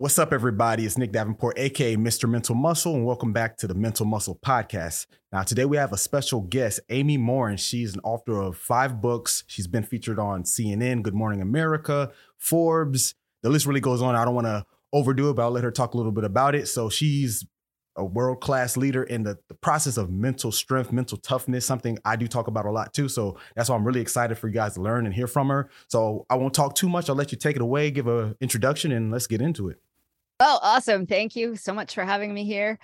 What's up, everybody? It's Nick Davenport, aka Mr. Mental Muscle, and welcome back to the Mental Muscle Podcast. Now, today we have a special guest, Amy Morin. She's an author of five books. She's been featured on CNN, Good Morning America, Forbes. The list really goes on. I don't want to overdo it, but I'll let her talk a little bit about it. So she's a world class leader in the, the process of mental strength, mental toughness, something I do talk about a lot too. So that's why I'm really excited for you guys to learn and hear from her. So I won't talk too much. I'll let you take it away, give an introduction, and let's get into it. Oh, awesome. Thank you so much for having me here.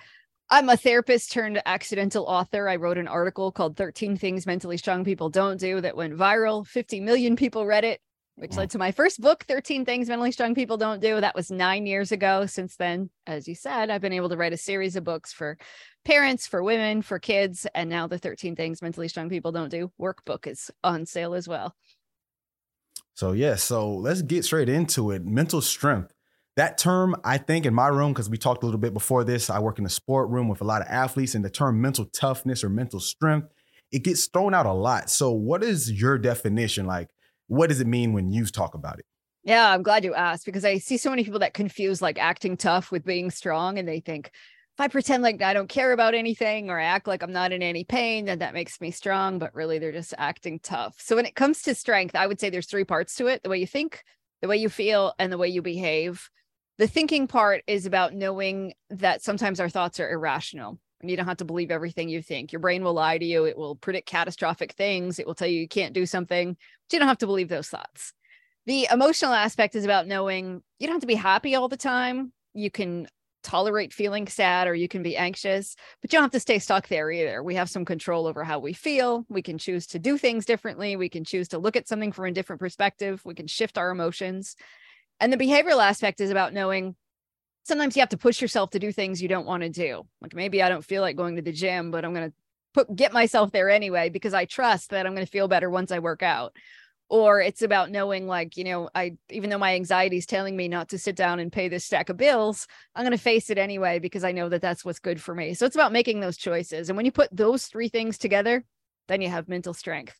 I'm a therapist turned accidental author. I wrote an article called 13 Things Mentally Strong People Don't Do that went viral. 50 million people read it, which led to my first book, 13 Things Mentally Strong People Don't Do. That was nine years ago. Since then, as you said, I've been able to write a series of books for parents, for women, for kids. And now the 13 Things Mentally Strong People Don't Do workbook is on sale as well. So, yeah, so let's get straight into it. Mental strength that term, I think, in my room, because we talked a little bit before this, I work in a sport room with a lot of athletes, and the term mental toughness or mental strength, it gets thrown out a lot. So, what is your definition? Like, what does it mean when you talk about it? Yeah, I'm glad you asked because I see so many people that confuse like acting tough with being strong, and they think if I pretend like I don't care about anything or act like I'm not in any pain, then that makes me strong. But really, they're just acting tough. So, when it comes to strength, I would say there's three parts to it the way you think, the way you feel, and the way you behave the thinking part is about knowing that sometimes our thoughts are irrational and you don't have to believe everything you think. Your brain will lie to you, it will predict catastrophic things, it will tell you you can't do something, but you don't have to believe those thoughts. The emotional aspect is about knowing you don't have to be happy all the time. You can tolerate feeling sad or you can be anxious, but you don't have to stay stuck there either. We have some control over how we feel. We can choose to do things differently. We can choose to look at something from a different perspective. We can shift our emotions. And the behavioral aspect is about knowing sometimes you have to push yourself to do things you don't want to do. Like maybe I don't feel like going to the gym, but I'm going to put get myself there anyway because I trust that I'm going to feel better once I work out. Or it's about knowing like, you know, I even though my anxiety is telling me not to sit down and pay this stack of bills, I'm going to face it anyway because I know that that's what's good for me. So it's about making those choices. And when you put those three things together, then you have mental strength.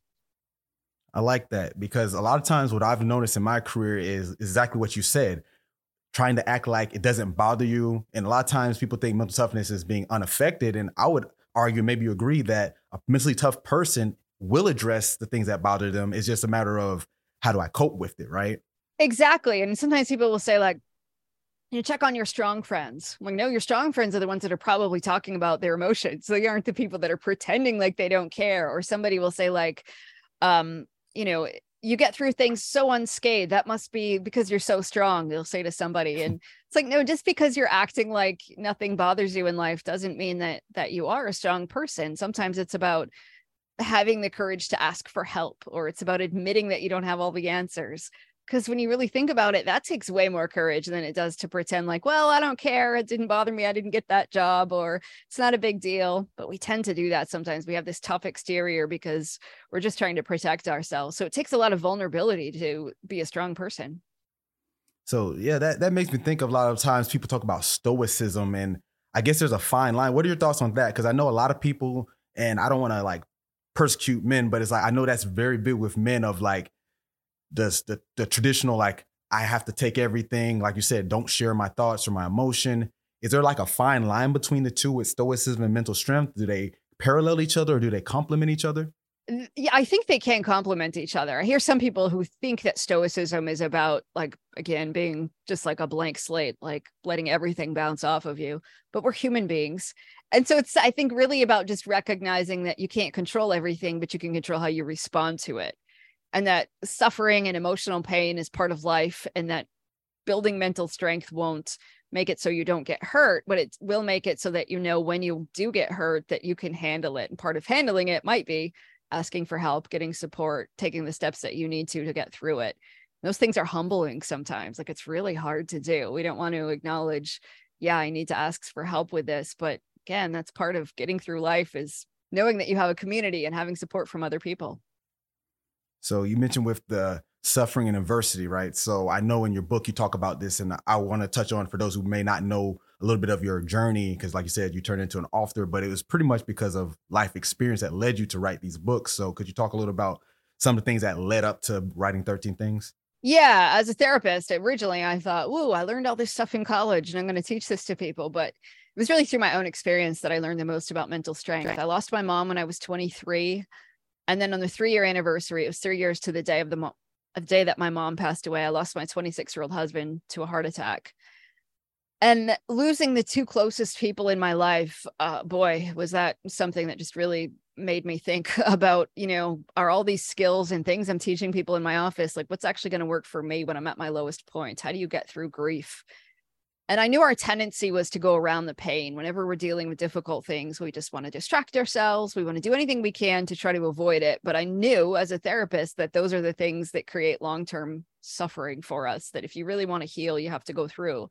I like that because a lot of times what I've noticed in my career is exactly what you said trying to act like it doesn't bother you. And a lot of times people think mental toughness is being unaffected. And I would argue, maybe you agree, that a mentally tough person will address the things that bother them. It's just a matter of how do I cope with it, right? Exactly. And sometimes people will say, like, you check on your strong friends. Like, no, your strong friends are the ones that are probably talking about their emotions. So they aren't the people that are pretending like they don't care. Or somebody will say, like, um, you know, you get through things so unscathed. That must be because you're so strong, they'll say to somebody. And it's like, no, just because you're acting like nothing bothers you in life doesn't mean that that you are a strong person. Sometimes it's about having the courage to ask for help or it's about admitting that you don't have all the answers because when you really think about it that takes way more courage than it does to pretend like well i don't care. It didn't bother me. I didn't get that job or it's not a big deal. But we tend to do that sometimes. We have this tough exterior because we're just trying to protect ourselves. So it takes a lot of vulnerability to be a strong person. So yeah that, that makes me think of a lot of times people talk about stoicism and i guess there's a fine line. What are your thoughts on that? Because i know a lot of people and i don't want to like persecute men but it's like i know that's very big with men of like does the, the traditional like I have to take everything, like you said, don't share my thoughts or my emotion. Is there like a fine line between the two with stoicism and mental strength? Do they parallel each other or do they complement each other? Yeah, I think they can complement each other. I hear some people who think that stoicism is about like again being just like a blank slate, like letting everything bounce off of you. But we're human beings. And so it's I think really about just recognizing that you can't control everything, but you can control how you respond to it and that suffering and emotional pain is part of life and that building mental strength won't make it so you don't get hurt but it will make it so that you know when you do get hurt that you can handle it. And part of handling it might be asking for help getting support taking the steps that you need to to get through it. Those things are humbling sometimes like it's really hard to do. We don't want to acknowledge yeah i need to ask for help with this but again that's part of getting through life is knowing that you have a community and having support from other people so you mentioned with the suffering and adversity, right? So I know in your book you talk about this, and I want to touch on for those who may not know a little bit of your journey, because like you said, you turned into an author, but it was pretty much because of life experience that led you to write these books. So could you talk a little about some of the things that led up to writing 13 things? Yeah, as a therapist, originally I thought, "Whoa, I learned all this stuff in college and I'm going to teach this to people." But it was really through my own experience that I learned the most about mental strength. I lost my mom when I was 23, and then on the 3-year anniversary, it was 3 years to the day of the mo- a day that my mom passed away. I lost my 26-year-old husband to a heart attack. And losing the two closest people in my life, uh, boy, was that something that just really made me think about, you know, are all these skills and things I'm teaching people in my office, like what's actually going to work for me when I'm at my lowest point? How do you get through grief? And I knew our tendency was to go around the pain. Whenever we're dealing with difficult things, we just want to distract ourselves. We want to do anything we can to try to avoid it. But I knew as a therapist that those are the things that create long term suffering for us, that if you really want to heal, you have to go through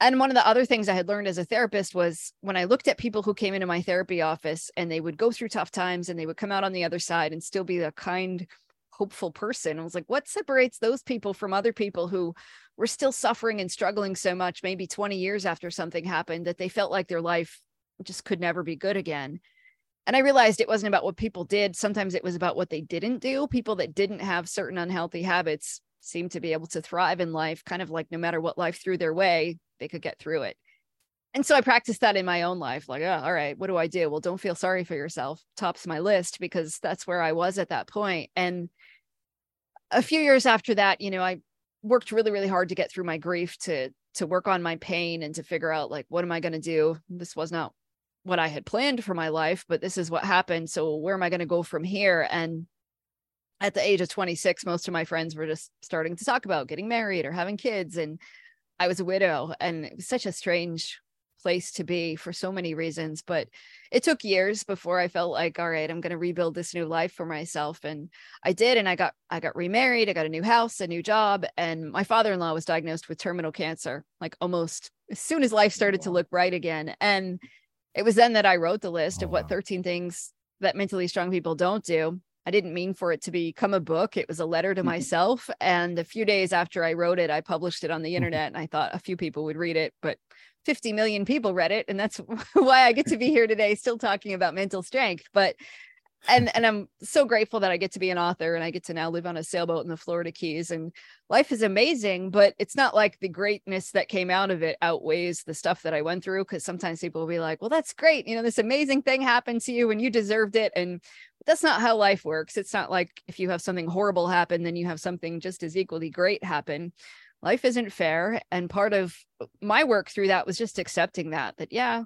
and one of the other things I had learned as a therapist was when I looked at people who came into my therapy office and they would go through tough times and they would come out on the other side and still be a kind, hopeful person. I was like, what separates those people from other people who were still suffering and struggling so much, maybe 20 years after something happened, that they felt like their life just could never be good again? And I realized it wasn't about what people did. Sometimes it was about what they didn't do. People that didn't have certain unhealthy habits seemed to be able to thrive in life, kind of like no matter what life threw their way, they could get through it. And so I practiced that in my own life. Like, oh, all right, what do I do? Well, don't feel sorry for yourself. Tops my list because that's where I was at that point. And a few years after that, you know, I worked really, really hard to get through my grief, to to work on my pain and to figure out like what am I going to do? This was not what I had planned for my life, but this is what happened. So where am I going to go from here? And at the age of 26, most of my friends were just starting to talk about getting married or having kids. And I was a widow and it was such a strange place to be for so many reasons but it took years before i felt like all right i'm going to rebuild this new life for myself and i did and i got i got remarried i got a new house a new job and my father-in-law was diagnosed with terminal cancer like almost as soon as life started to look bright again and it was then that i wrote the list oh, of what 13 things that mentally strong people don't do I didn't mean for it to become a book. It was a letter to myself. And a few days after I wrote it, I published it on the mm-hmm. internet and I thought a few people would read it, but 50 million people read it. And that's why I get to be here today, still talking about mental strength. But and and I'm so grateful that I get to be an author and I get to now live on a sailboat in the Florida Keys and life is amazing but it's not like the greatness that came out of it outweighs the stuff that I went through cuz sometimes people will be like well that's great you know this amazing thing happened to you and you deserved it and that's not how life works it's not like if you have something horrible happen then you have something just as equally great happen life isn't fair and part of my work through that was just accepting that that yeah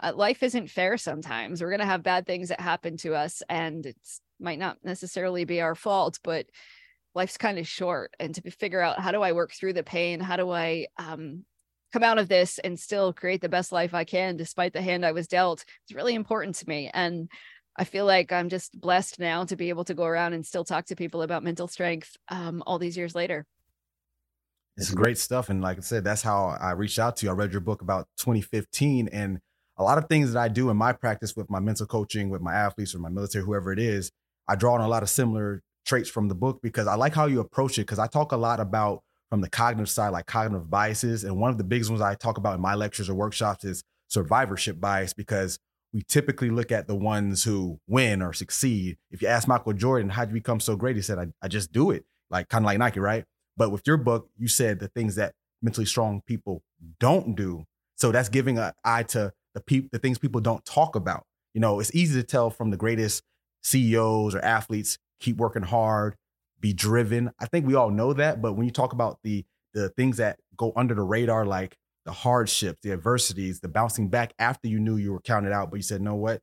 uh, life isn't fair sometimes. We're going to have bad things that happen to us, and it might not necessarily be our fault, but life's kind of short. And to figure out how do I work through the pain? How do I um, come out of this and still create the best life I can despite the hand I was dealt? It's really important to me. And I feel like I'm just blessed now to be able to go around and still talk to people about mental strength um, all these years later. It's mm-hmm. great stuff. And like I said, that's how I reached out to you. I read your book about 2015 and a lot of things that I do in my practice with my mental coaching, with my athletes or my military, whoever it is, I draw on a lot of similar traits from the book because I like how you approach it. Because I talk a lot about from the cognitive side, like cognitive biases. And one of the biggest ones I talk about in my lectures or workshops is survivorship bias because we typically look at the ones who win or succeed. If you ask Michael Jordan, how'd you become so great? He said, I, I just do it, like kind of like Nike, right? But with your book, you said the things that mentally strong people don't do. So that's giving an eye to the people the things people don't talk about. You know, it's easy to tell from the greatest CEOs or athletes keep working hard, be driven. I think we all know that, but when you talk about the the things that go under the radar like the hardships, the adversities, the bouncing back after you knew you were counted out, but you said, "No, what?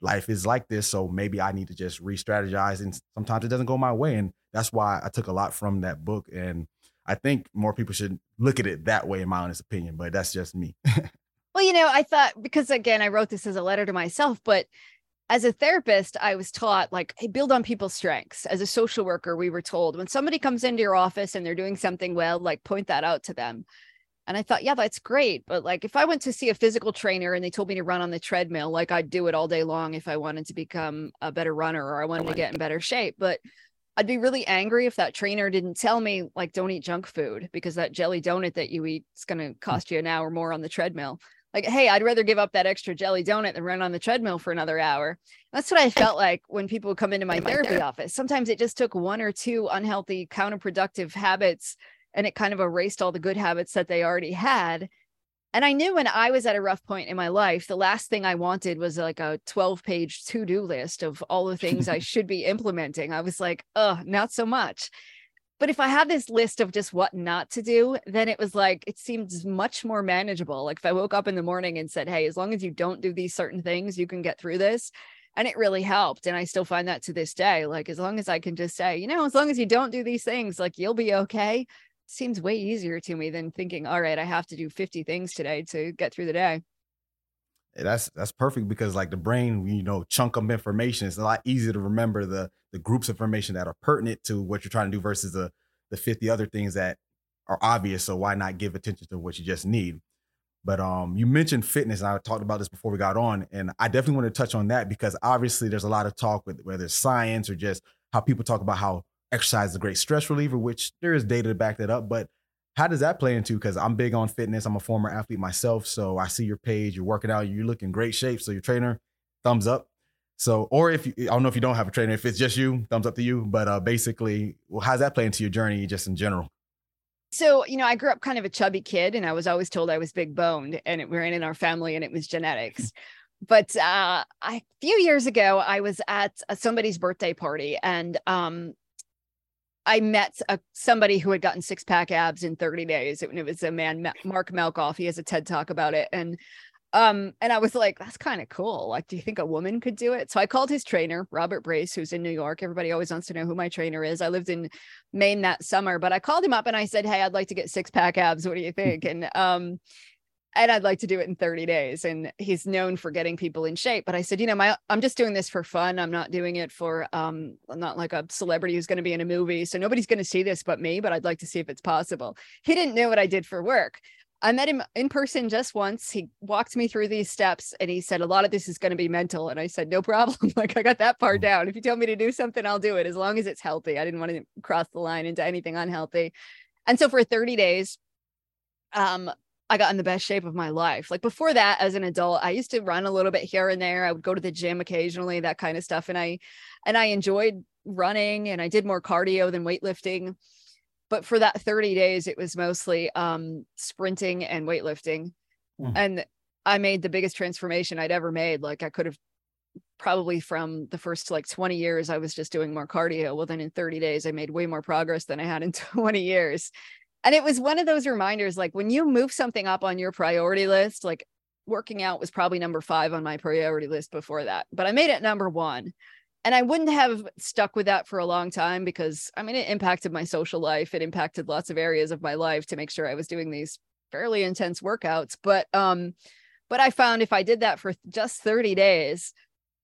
Life is like this, so maybe I need to just re-strategize." And sometimes it doesn't go my way, and that's why I took a lot from that book. And I think more people should look at it that way, in my honest opinion. But that's just me. Well, you know, I thought because again, I wrote this as a letter to myself, but as a therapist, I was taught like, hey, build on people's strengths. As a social worker, we were told when somebody comes into your office and they're doing something well, like point that out to them. And I thought, yeah, that's great. But like if I went to see a physical trainer and they told me to run on the treadmill, like I'd do it all day long if I wanted to become a better runner or I wanted to get in better shape. But I'd be really angry if that trainer didn't tell me, like, don't eat junk food because that jelly donut that you eat is going to hmm. cost you an hour more on the treadmill like, hey, I'd rather give up that extra jelly donut than run on the treadmill for another hour. That's what I felt like when people would come into my therapy office. Sometimes it just took one or two unhealthy, counterproductive habits and it kind of erased all the good habits that they already had. And I knew when I was at a rough point in my life, the last thing I wanted was like a 12 page to do list of all the things I should be implementing. I was like, oh, not so much. But if I had this list of just what not to do, then it was like, it seemed much more manageable. Like if I woke up in the morning and said, hey, as long as you don't do these certain things, you can get through this. And it really helped. And I still find that to this day. Like as long as I can just say, you know, as long as you don't do these things, like you'll be okay seems way easier to me than thinking, all right, I have to do 50 things today to get through the day. That's that's perfect because like the brain, you know, chunk of information. It's a lot easier to remember the the groups of information that are pertinent to what you're trying to do versus the the 50 other things that are obvious. So why not give attention to what you just need? But um, you mentioned fitness, and I talked about this before we got on, and I definitely want to touch on that because obviously there's a lot of talk with whether it's science or just how people talk about how exercise is a great stress reliever, which there is data to back that up. But how does that play into? Because I'm big on fitness. I'm a former athlete myself, so I see your page. You're working out. You look in great shape. So your trainer, thumbs up. So, or if you, I don't know if you don't have a trainer, if it's just you, thumbs up to you. But uh, basically, well, how's that play into your journey, just in general? So, you know, I grew up kind of a chubby kid, and I was always told I was big boned, and it ran in our family, and it was genetics. but uh, I, a few years ago, I was at somebody's birthday party, and um, I met a, somebody who had gotten six pack abs in 30 days. It, it was a man, Mark Malkoff. He has a TED talk about it. And um, and I was like, that's kind of cool. Like, do you think a woman could do it? So I called his trainer, Robert Brace, who's in New York. Everybody always wants to know who my trainer is. I lived in Maine that summer, but I called him up and I said, Hey, I'd like to get six pack abs. What do you think? and um, and I'd like to do it in 30 days. And he's known for getting people in shape. But I said, you know, my I'm just doing this for fun. I'm not doing it for um, I'm not like a celebrity who's going to be in a movie. So nobody's going to see this but me, but I'd like to see if it's possible. He didn't know what I did for work. I met him in person just once. He walked me through these steps and he said, A lot of this is going to be mental. And I said, No problem. like, I got that part mm. down. If you tell me to do something, I'll do it as long as it's healthy. I didn't want to cross the line into anything unhealthy. And so for 30 days, um, I got in the best shape of my life. Like before that, as an adult, I used to run a little bit here and there. I would go to the gym occasionally, that kind of stuff. And I and I enjoyed running and I did more cardio than weightlifting. But for that 30 days, it was mostly um sprinting and weightlifting. Mm. And I made the biggest transformation I'd ever made. Like I could have probably from the first like 20 years, I was just doing more cardio. Well, then in 30 days, I made way more progress than I had in 20 years and it was one of those reminders like when you move something up on your priority list like working out was probably number five on my priority list before that but i made it number one. And i wouldn't have stuck with that for a long time because i mean it impacted my social life. It impacted lots of areas of my life to make sure i was doing these fairly intense workouts. But um but i found if i did that for just 30 days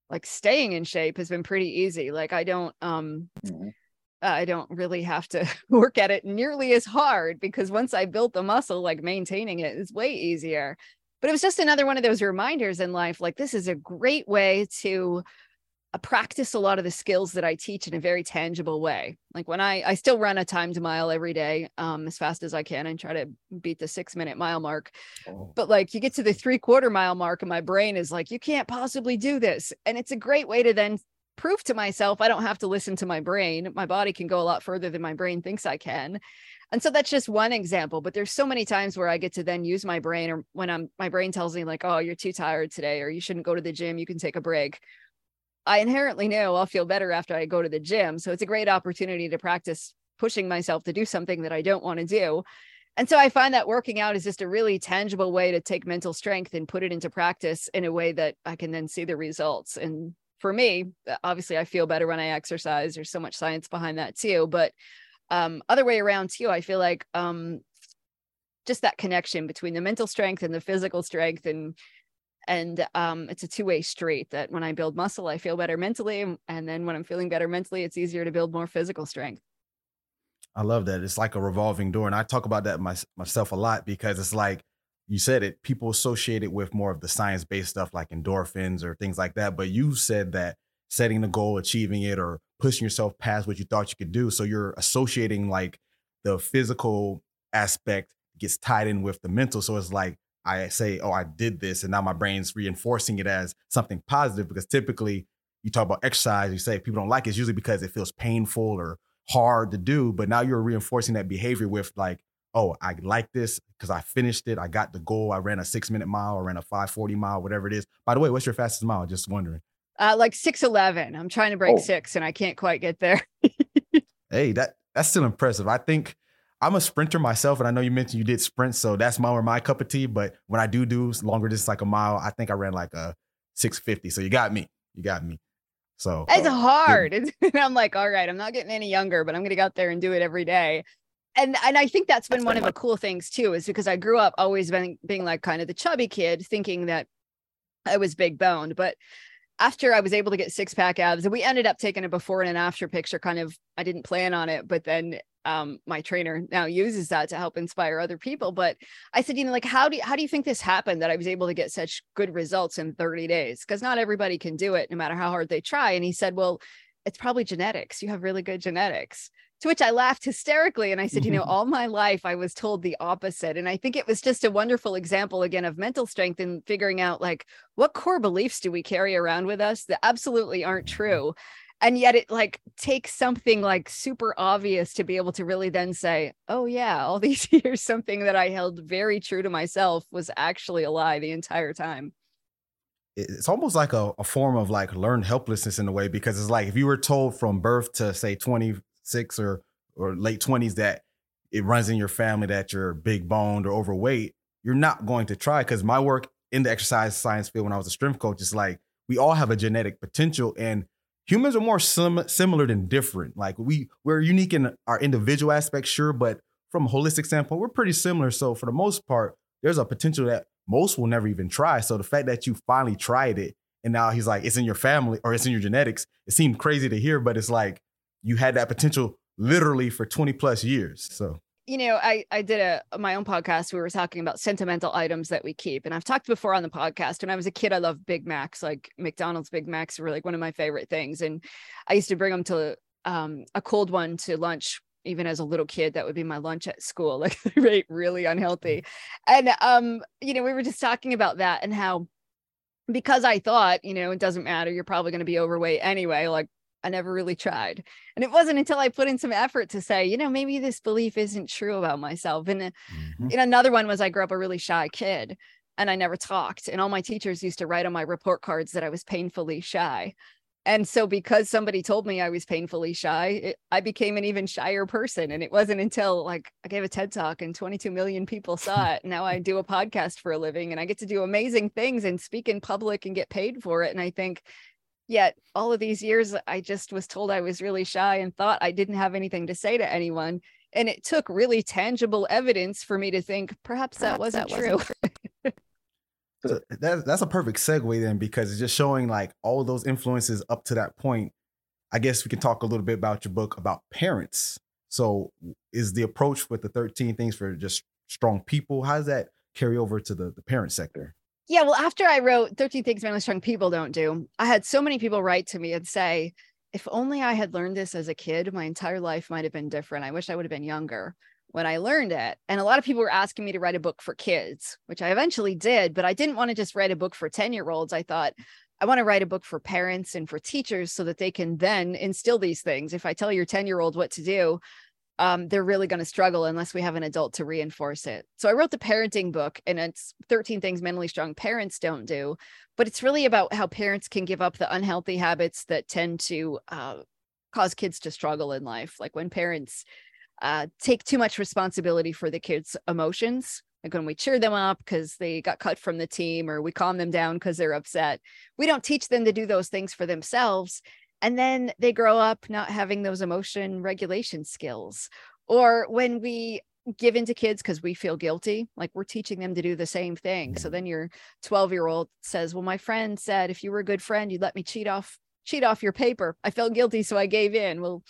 like staying in shape has been pretty easy. Like i don't um mm-hmm. I don't really have to work at it nearly as hard because once I built the muscle, like maintaining it is way easier. But it was just another one of those reminders in life like, this is a great way to uh, practice a lot of the skills that I teach in a very tangible way. Like when I I still run a timed mile every day um as fast as I can and try to beat the 6 minute mile mark. Oh. But like you get to the 3 quarter mile mark and my brain is like you can't possibly do this. And it's a great way to then prove to myself I don't have to listen to my brain. My body can go a lot further than my brain thinks I can. And so that's just one example, but there's so many times where I get to then use my brain or when I'm my brain tells me like, "Oh, you're too tired today or you shouldn't go to the gym, you can take a break." I inherently know I'll feel better after I go to the gym. So it's a great opportunity to practice pushing myself to do something that I don't want to do. And so I find that working out is just a really tangible way to take mental strength and put it into practice in a way that I can then see the results. And for me, uh, obviously I feel better when I exercise. There's so much science behind that too. But um, other way around too, I feel like um, just that connection between the mental strength and the physical strength and and um, it's a two-way street that when i build muscle i feel better mentally and then when i'm feeling better mentally it's easier to build more physical strength i love that it's like a revolving door and i talk about that my, myself a lot because it's like you said it, people associate it with more of the science based stuff like endorphins or things like that. But you said that setting the goal, achieving it, or pushing yourself past what you thought you could do. So you're associating like the physical aspect gets tied in with the mental. So it's like I say, oh, I did this, and now my brain's reinforcing it as something positive because typically you talk about exercise, you say people don't like it, it's usually because it feels painful or hard to do. But now you're reinforcing that behavior with like, oh, I like this because I finished it. I got the goal. I ran a six minute mile, I ran a 540 mile, whatever it is. By the way, what's your fastest mile? Just wondering. Uh, like 611. I'm trying to break oh. six and I can't quite get there. hey, that that's still impressive. I think I'm a sprinter myself, and I know you mentioned you did sprints, so that's my my cup of tea. But when I do do longer distance, like a mile, I think I ran like a 650. So you got me. You got me. So it's uh, hard. It's, I'm like, all right, I'm not getting any younger, but I'm gonna go out there and do it every day. And and I think that's been that's one of the cool things too, is because I grew up always being being like kind of the chubby kid, thinking that I was big boned. But after I was able to get six pack abs, and we ended up taking a before and an after picture. Kind of, I didn't plan on it, but then um, my trainer now uses that to help inspire other people. But I said, you know, like how do you, how do you think this happened that I was able to get such good results in 30 days? Because not everybody can do it, no matter how hard they try. And he said, well, it's probably genetics. You have really good genetics. To which I laughed hysterically. And I said, you know, mm-hmm. all my life I was told the opposite. And I think it was just a wonderful example again of mental strength and figuring out like what core beliefs do we carry around with us that absolutely aren't true and yet it like takes something like super obvious to be able to really then say oh yeah all these years something that i held very true to myself was actually a lie the entire time it's almost like a, a form of like learned helplessness in a way because it's like if you were told from birth to say 26 or or late 20s that it runs in your family that you're big boned or overweight you're not going to try because my work in the exercise science field when i was a strength coach is like we all have a genetic potential and humans are more sim- similar than different. Like we we're unique in our individual aspects, sure, but from a holistic standpoint, we're pretty similar. So for the most part, there's a potential that most will never even try. So the fact that you finally tried it and now he's like, it's in your family or it's in your genetics, it seemed crazy to hear, but it's like you had that potential literally for 20 plus years. So you know, I I did a my own podcast. We were talking about sentimental items that we keep, and I've talked before on the podcast. When I was a kid, I loved Big Macs. Like McDonald's Big Macs were like one of my favorite things, and I used to bring them to um, a cold one to lunch. Even as a little kid, that would be my lunch at school. Like they really unhealthy, and um, you know, we were just talking about that and how because I thought, you know, it doesn't matter. You're probably going to be overweight anyway. Like I never really tried. And it wasn't until I put in some effort to say, you know, maybe this belief isn't true about myself. And, uh, mm-hmm. and another one was I grew up a really shy kid and I never talked. And all my teachers used to write on my report cards that I was painfully shy. And so, because somebody told me I was painfully shy, it, I became an even shyer person. And it wasn't until like I gave a TED talk and 22 million people saw it. Now I do a podcast for a living and I get to do amazing things and speak in public and get paid for it. And I think Yet all of these years, I just was told I was really shy and thought I didn't have anything to say to anyone. And it took really tangible evidence for me to think perhaps that wasn't that true. Wasn't so that, that's a perfect segue then, because it's just showing like all those influences up to that point. I guess we can talk a little bit about your book about parents. So, is the approach with the 13 things for just strong people? How does that carry over to the, the parent sector? Yeah, well, after I wrote 13 Things Mentally Strong People Don't Do, I had so many people write to me and say, if only I had learned this as a kid, my entire life might have been different. I wish I would have been younger when I learned it. And a lot of people were asking me to write a book for kids, which I eventually did, but I didn't want to just write a book for 10 year olds. I thought, I want to write a book for parents and for teachers so that they can then instill these things. If I tell your 10 year old what to do, um, they're really going to struggle unless we have an adult to reinforce it. So I wrote the parenting book, and it's 13 things mentally strong parents don't do. But it's really about how parents can give up the unhealthy habits that tend to uh, cause kids to struggle in life. Like when parents uh, take too much responsibility for the kids' emotions. Like when we cheer them up because they got cut from the team, or we calm them down because they're upset. We don't teach them to do those things for themselves and then they grow up not having those emotion regulation skills. Or when we give in to kids because we feel guilty like we're teaching them to do the same thing. So mm-hmm. then your 12 year old says well my friend said if you were a good friend you'd let me cheat off cheat off your paper. I felt guilty so i gave in. Well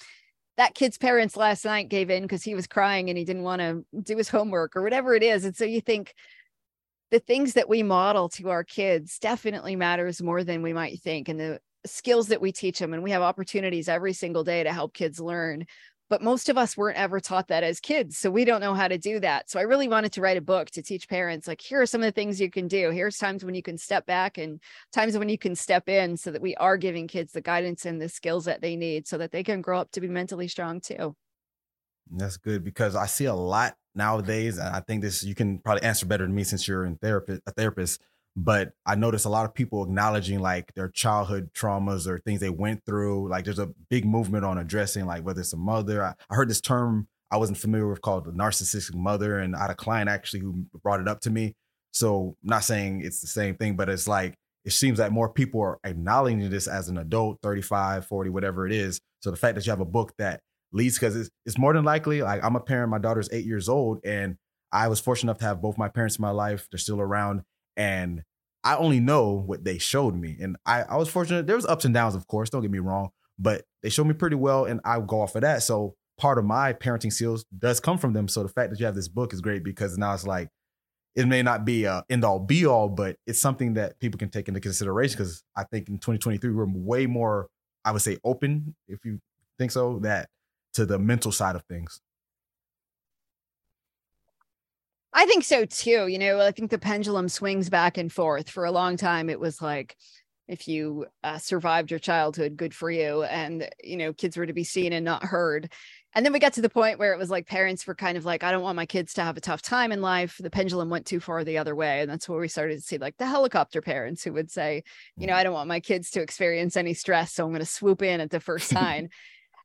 that kid's parents last night gave in because he was crying and he didn't want to do his homework or whatever it is. And so you think the things that we model to our kids definitely matters more than we might think. And the skills that we teach them and we have opportunities every single day to help kids learn but most of us weren't ever taught that as kids so we don't know how to do that. So i really wanted to write a book to teach parents like here are some of the things you can do. Here's times when you can step back and times when you can step in so that we are giving kids the guidance and the skills that they need so that they can grow up to be mentally strong too. That's good because i see a lot nowadays and i think this you can probably answer better than me since you're in therapist a therapist but I notice a lot of people acknowledging like their childhood traumas or things they went through. Like there's a big movement on addressing like whether it's a mother. I, I heard this term I wasn't familiar with called the narcissistic mother, and I had a client actually who brought it up to me. So I'm not saying it's the same thing, but it's like it seems like more people are acknowledging this as an adult, 35, 40, whatever it is. So the fact that you have a book that leads because it's, it's more than likely like I'm a parent, my daughter's eight years old, and I was fortunate enough to have both my parents in my life. They're still around and I only know what they showed me. And I, I was fortunate. There was ups and downs, of course, don't get me wrong, but they showed me pretty well and I go off of that. So part of my parenting skills does come from them. So the fact that you have this book is great because now it's like it may not be a end all be all, but it's something that people can take into consideration because I think in 2023 we're way more, I would say, open, if you think so, that to the mental side of things. I think so too. You know, I think the pendulum swings back and forth. For a long time, it was like, if you uh, survived your childhood, good for you. And, you know, kids were to be seen and not heard. And then we got to the point where it was like parents were kind of like, I don't want my kids to have a tough time in life. The pendulum went too far the other way. And that's where we started to see like the helicopter parents who would say, you know, mm. I don't want my kids to experience any stress. So I'm going to swoop in at the first sign.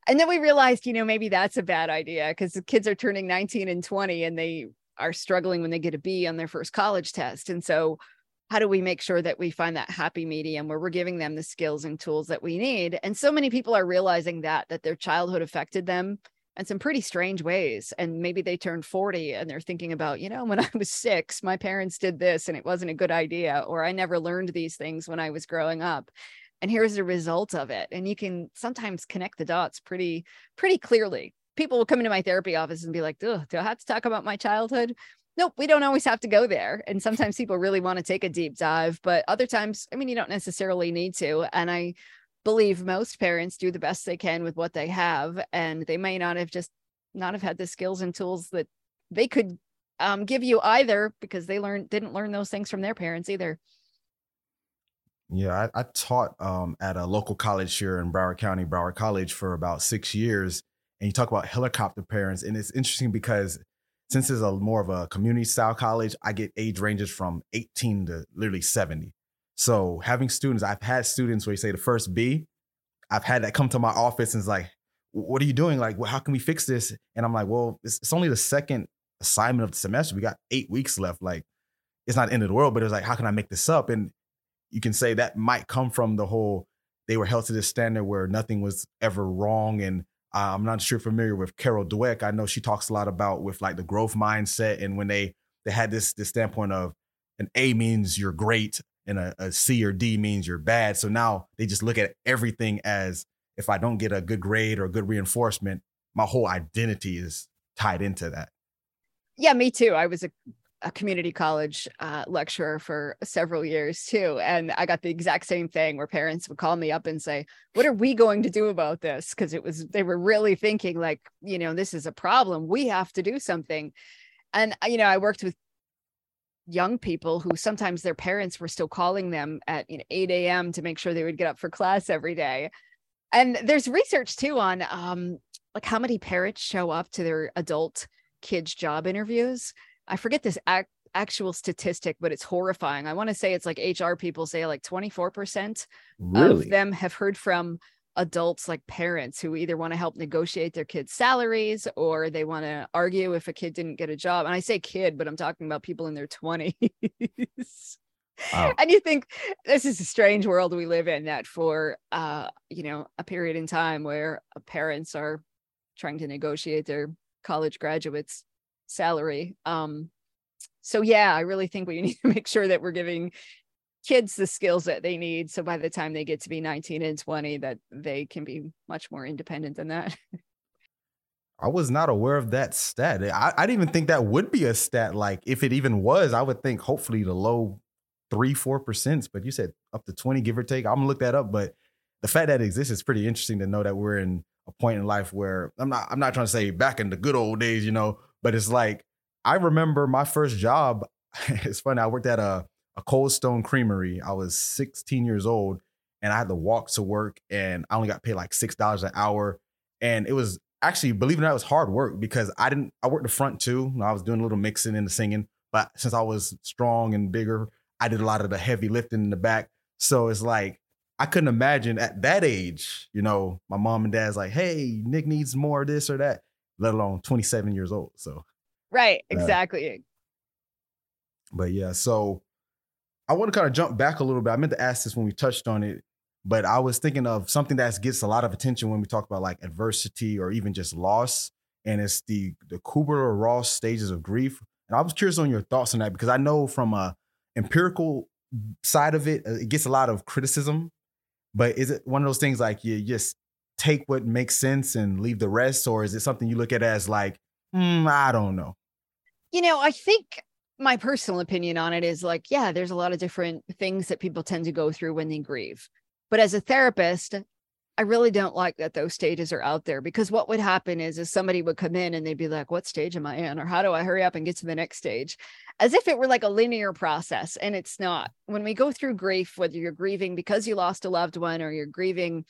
and then we realized, you know, maybe that's a bad idea because the kids are turning 19 and 20 and they are struggling when they get a B on their first college test. And so, how do we make sure that we find that happy medium where we're giving them the skills and tools that we need? And so many people are realizing that that their childhood affected them in some pretty strange ways. And maybe they turned 40 and they're thinking about, you know, when I was six, my parents did this and it wasn't a good idea, or I never learned these things when I was growing up. And here's the result of it. And you can sometimes connect the dots pretty, pretty clearly people will come into my therapy office and be like, do I have to talk about my childhood? Nope, we don't always have to go there. And sometimes people really want to take a deep dive, but other times, I mean, you don't necessarily need to. And I believe most parents do the best they can with what they have. And they may not have just not have had the skills and tools that they could um, give you either because they learned didn't learn those things from their parents either. Yeah, I, I taught um, at a local college here in Broward County, Broward College, for about six years and you talk about helicopter parents and it's interesting because since it's a more of a community style college i get age ranges from 18 to literally 70 so having students i've had students where you say the first b i've had that come to my office and it's like what are you doing? Like well, how can we fix this? And i'm like well it's, it's only the second assignment of the semester. We got eight weeks left. Like it's not the end of the world but it's like how can i make this up? And you can say that might come from the whole they were held to this standard where nothing was ever wrong and Uh, I'm not sure familiar with Carol Dweck. I know she talks a lot about with like the growth mindset and when they they had this this standpoint of an A means you're great and a, a C or D means you're bad. So now they just look at everything as if I don't get a good grade or a good reinforcement, my whole identity is tied into that. Yeah, me too. I was a a community college uh, lecturer for several years too. And I got the exact same thing where parents would call me up and say, What are we going to do about this? Because it was, they were really thinking, like, you know, this is a problem. We have to do something. And, uh, you know, I worked with young people who sometimes their parents were still calling them at you know, 8 a.m. to make sure they would get up for class every day. And there's research too on um, like how many parents show up to their adult kids' job interviews I forget this ac- actual statistic, but it's horrifying. I want to say it's like HR people say like 24% really? of them have heard from adults like parents who either want to help negotiate their kids' salaries or they want to argue if a kid didn't get a job. And I say kid, but I'm talking about people in their 20s. Wow. And you think this is a strange world we live in that for uh, you know, a period in time where parents are trying to negotiate their college graduates salary. Um, so yeah, I really think we need to make sure that we're giving kids the skills that they need. So by the time they get to be 19 and 20, that they can be much more independent than that. I was not aware of that stat. I, I didn't even think that would be a stat. Like if it even was, I would think hopefully the low three, four percent. But you said up to 20, give or take. I'm gonna look that up. But the fact that it exists is pretty interesting to know that we're in a point in life where I'm not I'm not trying to say back in the good old days, you know, but it's like I remember my first job. it's funny. I worked at a a Cold Stone Creamery. I was 16 years old, and I had to walk to work, and I only got paid like six dollars an hour, and it was actually believe it or not, it was hard work because I didn't. I worked the front too. I was doing a little mixing and the singing, but since I was strong and bigger, I did a lot of the heavy lifting in the back. So it's like I couldn't imagine at that age, you know, my mom and dad's like, "Hey, Nick needs more of this or that," let alone 27 years old. So, right, exactly. Uh, but yeah, so I want to kind of jump back a little bit. I meant to ask this when we touched on it, but I was thinking of something that gets a lot of attention when we talk about like adversity or even just loss, and it's the the Kubler Ross stages of grief. And I was curious on your thoughts on that because I know from a empirical side of it, uh, it gets a lot of criticism but is it one of those things like you just take what makes sense and leave the rest, or is it something you look at as like, mm, I don't know? You know, I think my personal opinion on it is like, yeah, there's a lot of different things that people tend to go through when they grieve. But as a therapist, I really don't like that those stages are out there because what would happen is is somebody would come in and they'd be like, what stage am I in? Or how do I hurry up and get to the next stage? As if it were like a linear process. And it's not. When we go through grief, whether you're grieving because you lost a loved one or you're grieving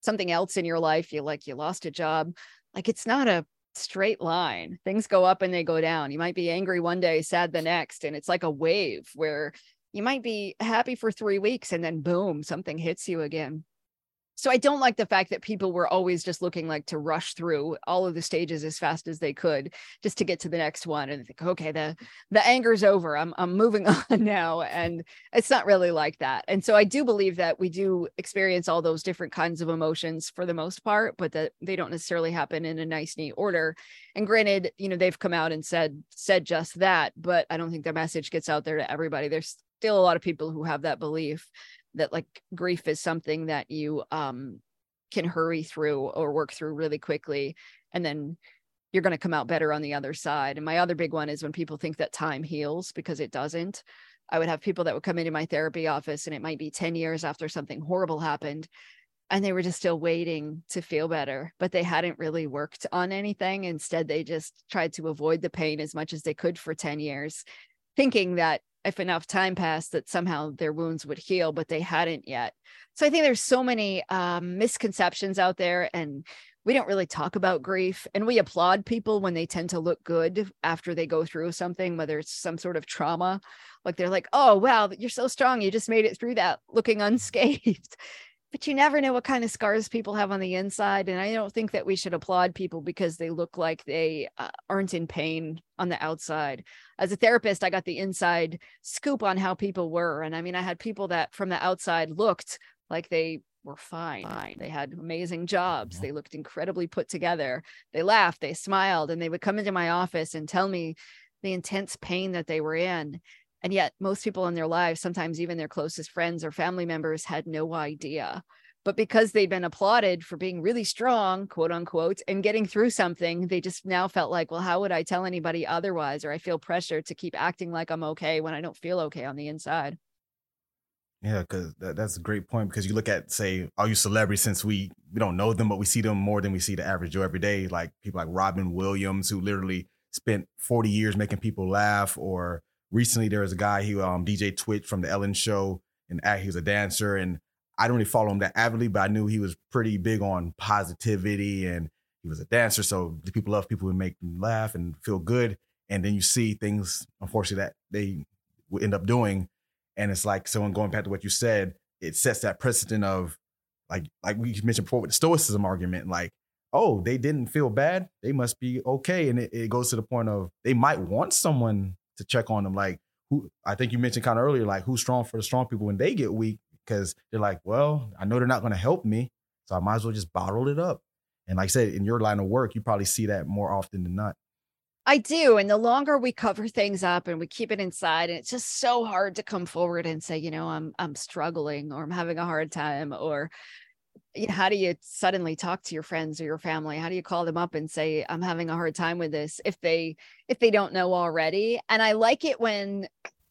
something else in your life, you like you lost a job, like it's not a straight line. Things go up and they go down. You might be angry one day, sad the next. And it's like a wave where you might be happy for three weeks and then boom, something hits you again so I don't like the fact that people were always just looking like to rush through all of the stages as fast as they could just to get to the next one and think, okay, the the anger's over. I'm I'm moving on now. And it's not really like that. And so I do believe that we do experience all those different kinds of emotions for the most part, but that they don't necessarily happen in a nice, neat order. And granted, you know, they've come out and said said just that, but I don't think the message gets out there to everybody. There's still a lot of people who have that belief that like grief is something that you um can hurry through or work through really quickly and then you're going to come out better on the other side. And my other big one is when people think that time heals because it doesn't. I would have people that would come into my therapy office and it might be 10 years after something horrible happened and they were just still waiting to feel better but they hadn't really worked on anything. Instead they just tried to avoid the pain as much as they could for 10 years thinking that if enough time passed that somehow their wounds would heal but they hadn't yet. So i think there's so many um, misconceptions out there and we don't really talk about grief and we applaud people when they tend to look good after they go through something whether it's some sort of trauma like they're like oh wow you're so strong you just made it through that looking unscathed but you never know what kind of scars people have on the inside and i don't think that we should applaud people because they look like they uh, aren't in pain on the outside as a therapist i got the inside scoop on how people were and i mean i had people that from the outside looked like they were fine. fine. They had amazing jobs. Mm-hmm. They looked incredibly put together. They laughed, they smiled, and they would come into my office and tell me the intense pain that they were in. And yet, most people in their lives, sometimes even their closest friends or family members, had no idea. But because they'd been applauded for being really strong, quote unquote, and getting through something, they just now felt like, well, how would I tell anybody otherwise? Or I feel pressure to keep acting like I'm okay when I don't feel okay on the inside. Yeah, because that, that's a great point. Because you look at, say, all you celebrities, since we we don't know them, but we see them more than we see the average Joe every day. Like people like Robin Williams, who literally spent 40 years making people laugh, or recently there was a guy who um DJ Twitch from the Ellen Show, and he was a dancer, and I don't really follow him that avidly, but I knew he was pretty big on positivity, and he was a dancer, so people love people who make them laugh and feel good, and then you see things, unfortunately, that they end up doing, and it's like someone going back to what you said, it sets that precedent of like like we mentioned before with the stoicism argument, like oh, they didn't feel bad, they must be okay. And it, it, goes to the point of they might want someone to check on them. Like who I think you mentioned kind of earlier, like who's strong for the strong people when they get weak, because they're like, well, I know they're not going to help me, so I might as well just bottle it up. And like I said, in your line of work, you probably see that more often than not. I do. And the longer we cover things up and we keep it inside, and it's just so hard to come forward and say, you know, I'm I'm struggling or I'm having a hard time or how do you suddenly talk to your friends or your family? How do you call them up and say i'm having a hard time with this if they if they don't know already? And i like it when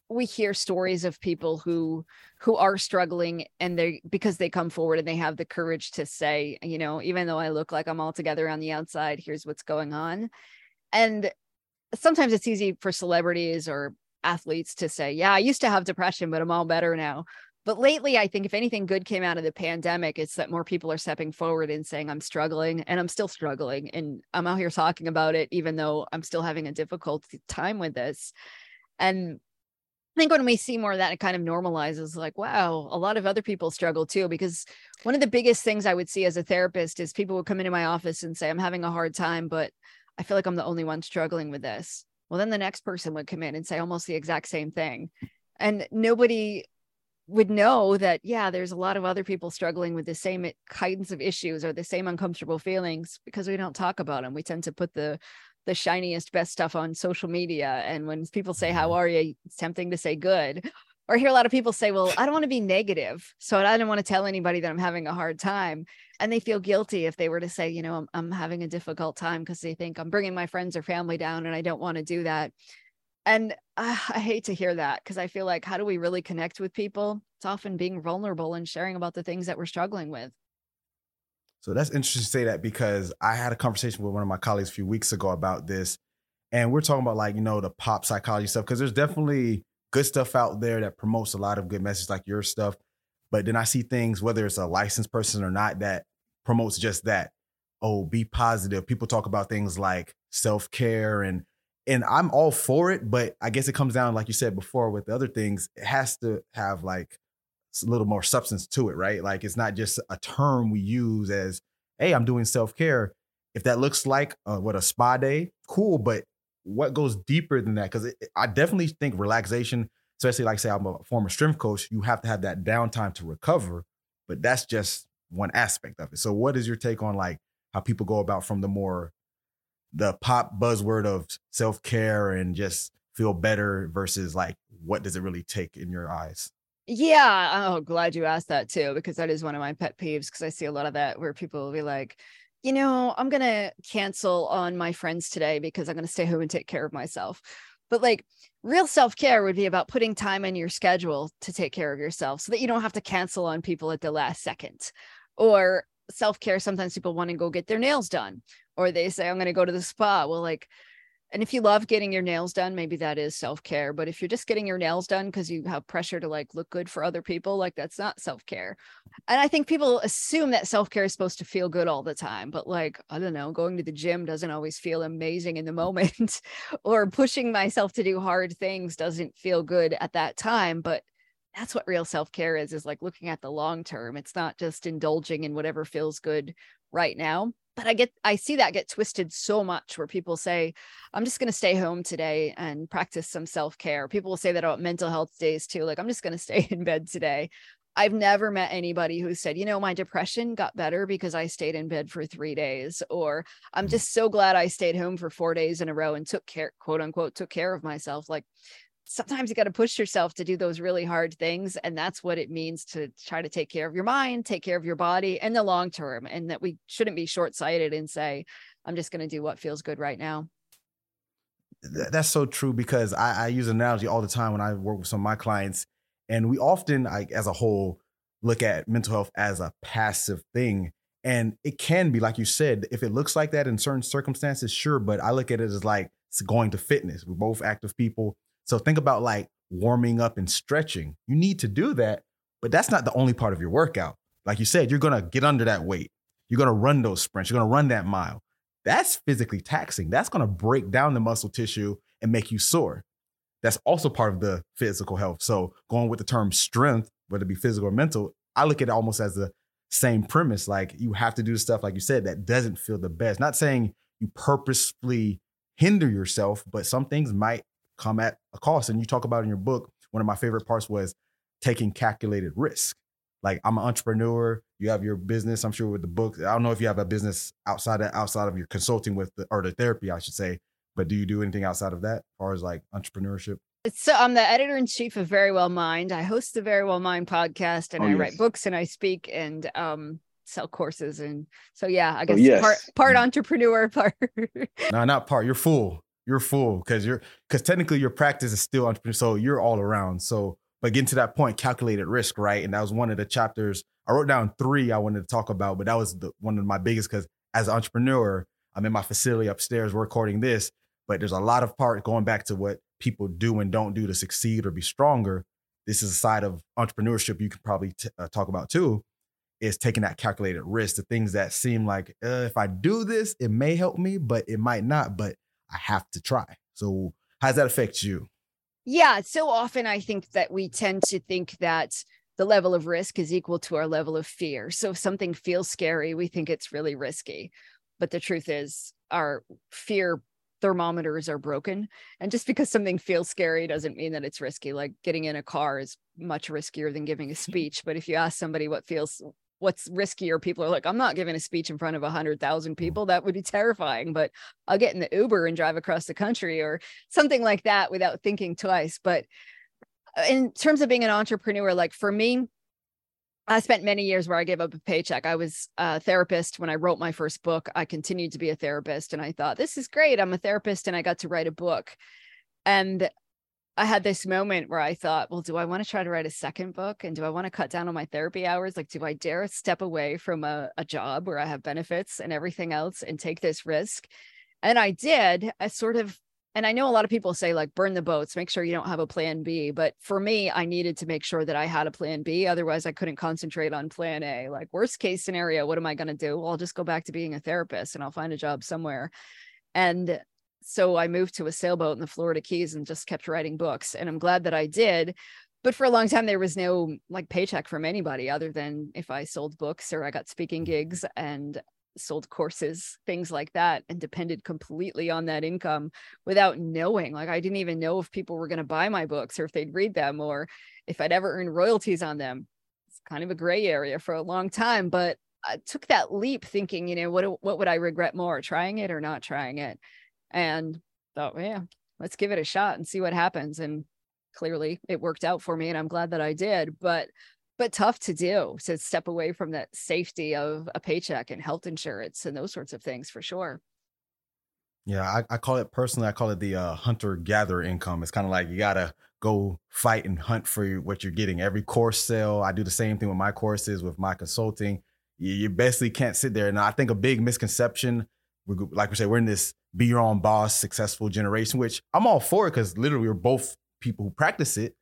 we hear stories of people who who are struggling and they because they come forward and they have the courage to say you know even though i look like i'm all together on the outside here's what's going on. And sometimes it's easy for celebrities or athletes to say yeah i used to have depression but i'm all better now but lately i think if anything good came out of the pandemic it's that more people are stepping forward and saying i'm struggling and i'm still struggling and i'm out here talking about it even though i'm still having a difficult time with this and I think when we see more of that, it kind of normalizes like, wow, a lot of other people struggle too. Because one of the biggest things I would see as a therapist is people would come into my office and say, I'm having a hard time, but I feel like I'm the only one struggling with this. Well, then the next person would come in and say almost the exact same thing. And nobody would know that, yeah, there's a lot of other people struggling with the same kinds of issues or the same uncomfortable feelings because we don't talk about them. We tend to put the the shiniest, best stuff on social media. And when people say, How mm-hmm. are you? It's tempting to say good. Or hear a lot of people say, Well, I don't want to be negative. So I don't want to tell anybody that I'm having a hard time. And they feel guilty if they were to say, You know, I'm, I'm having a difficult time because they think I'm bringing my friends or family down and I don't want to do that. And uh, I hate to hear that because I feel like, how do we really connect with people? It's often being vulnerable and sharing about the things that we're struggling with. So that's interesting to say that because I had a conversation with one of my colleagues a few weeks ago about this. And we're talking about like, you know, the pop psychology stuff, because there's definitely good stuff out there that promotes a lot of good messages like your stuff. But then I see things, whether it's a licensed person or not, that promotes just that. Oh, be positive. People talk about things like self-care and and I'm all for it, but I guess it comes down, like you said before, with the other things, it has to have like a little more substance to it, right? Like it's not just a term we use as, hey, I'm doing self care. If that looks like uh, what a spa day, cool. But what goes deeper than that? Because I definitely think relaxation, especially like say I'm a former strength coach, you have to have that downtime to recover. But that's just one aspect of it. So, what is your take on like how people go about from the more the pop buzzword of self care and just feel better versus like what does it really take in your eyes? Yeah. Oh, glad you asked that too, because that is one of my pet peeves. Because I see a lot of that where people will be like, you know, I'm going to cancel on my friends today because I'm going to stay home and take care of myself. But like real self care would be about putting time in your schedule to take care of yourself so that you don't have to cancel on people at the last second. Or self care, sometimes people want to go get their nails done, or they say, I'm going to go to the spa. Well, like, and if you love getting your nails done, maybe that is self care. But if you're just getting your nails done because you have pressure to like look good for other people, like that's not self care. And I think people assume that self care is supposed to feel good all the time. But like, I don't know, going to the gym doesn't always feel amazing in the moment, or pushing myself to do hard things doesn't feel good at that time. But that's what real self care is, is like looking at the long term. It's not just indulging in whatever feels good right now but I get I see that get twisted so much where people say, I'm just gonna stay home today and practice some self-care. People will say that about mental health days too. Like, I'm just gonna stay in bed today. I've never met anybody who said, you know, my depression got better because I stayed in bed for three days, or I'm mm. just so glad I stayed home for four days in a row and took care, quote unquote, took care of myself. Like sometimes you got to push yourself to do those really hard things and that's what it means to try to take care of your mind take care of your body in the long term and that we shouldn't be short-sighted and say i'm just going to do what feels good right now. That's so true because I, I, use an analogy all the time when i work with some of my clients and we often like as a whole look at mental health as a passive thing and it can be like you said if it looks like that in certain circumstances sure but i look at it as like it's going to fitness. We're both active people so think about like warming up and stretching. You need to do that, but that's not the only part of your workout. Like you said, you're going to get under that weight. You're going to run those sprints. You're going to run that mile. That's physically taxing. That's going to break down the muscle tissue and make you sore. That's also part of the physical health. So going with the term strength, whether it be physical or mental, I look at it almost as the same premise. Like you have to do stuff, like you said, that doesn't feel the best. Not saying you purposefully hinder yourself, but some things might come at a cost. And you talk about in your book, one of my favorite parts was taking calculated risk. Like I'm an entrepreneur, you have your business. I'm sure with the book, I don't know if you have a business outside of outside of your consulting with the or the therapy, I should say. But do you do anything outside of that, as far as like entrepreneurship? So I'm the editor in chief of Verywell Mind. I host the Verywell Mind podcast, and oh, I yes. write books and I speak and um, sell courses. And so yeah, I oh, guess oh, yes. part part entrepreneur, part no, not part. You're full. You're full because you're because technically your practice is still entrepreneur, so you're all around. So, but getting to that point, calculated risk, right? And that was one of the chapters I wrote down three I wanted to talk about, but that was the one of my biggest because as an entrepreneur, I'm in my facility upstairs recording this, but there's a lot of part going back to what people do and don't do to succeed or be stronger. This is a side of entrepreneurship you can probably t- uh, talk about too is taking that calculated risk, the things that seem like uh, if I do this, it may help me, but it might not, but I have to try. So, how does that affect you? Yeah, so often I think that we tend to think that the level of risk is equal to our level of fear. So if something feels scary, we think it's really risky. But the truth is, our fear thermometers are broken. And just because something feels scary doesn't mean that it's risky. Like getting in a car is much riskier than giving a speech. But if you ask somebody what feels what's riskier people are like i'm not giving a speech in front of 100000 people that would be terrifying but i'll get in the uber and drive across the country or something like that without thinking twice but uh, in terms of being an entrepreneur like for me I spent many years where I gave up a paycheck. I was a therapist when I wrote my first book. I continued to be a therapist and I thought, this is great. I'm a therapist and I got to write a book. And I had this moment where I thought, well, do I want to try to write a second book? And do I want to cut down on my therapy hours? Like, do I dare step away from a, a job where I have benefits and everything else and take this risk? And I did. I sort of, and I know a lot of people say, like, burn the boats, make sure you don't have a plan B. But for me, I needed to make sure that I had a plan B. Otherwise, I couldn't concentrate on plan A. Like, worst case scenario, what am I going to do? Well, I'll just go back to being a therapist and I'll find a job somewhere. And so I moved to a sailboat in the Florida Keys and just kept writing books. And I'm glad that I did. But for a long time, there was no like paycheck from anybody other than if I sold books or I got speaking mm-hmm. gigs and sold courses, things like that, and depended completely on that income without knowing. Like, I didn't even know if people were going to buy my books or if they'd read them or if I'd ever earn royalties on them. It's kind of a gray area for a long time, but I took that leap thinking, you know, what, what would I regret more, trying it or not trying it? And thought, well, yeah, let's give it a shot and see what happens. And clearly it worked out for me and I'm glad that I did. But but tough to do to step away from that safety of a paycheck and health insurance and those sorts of things for sure. Yeah, I, I call it personally, I call it the uh, hunter gatherer income. It's kind of like you gotta go fight and hunt for what you're getting. Every course sale, I do the same thing with my courses, with my consulting. You, you basically can't sit there. And I think a big misconception, like we say, we're in this be your own boss, successful generation, which I'm all for it because literally we're both people who practice it.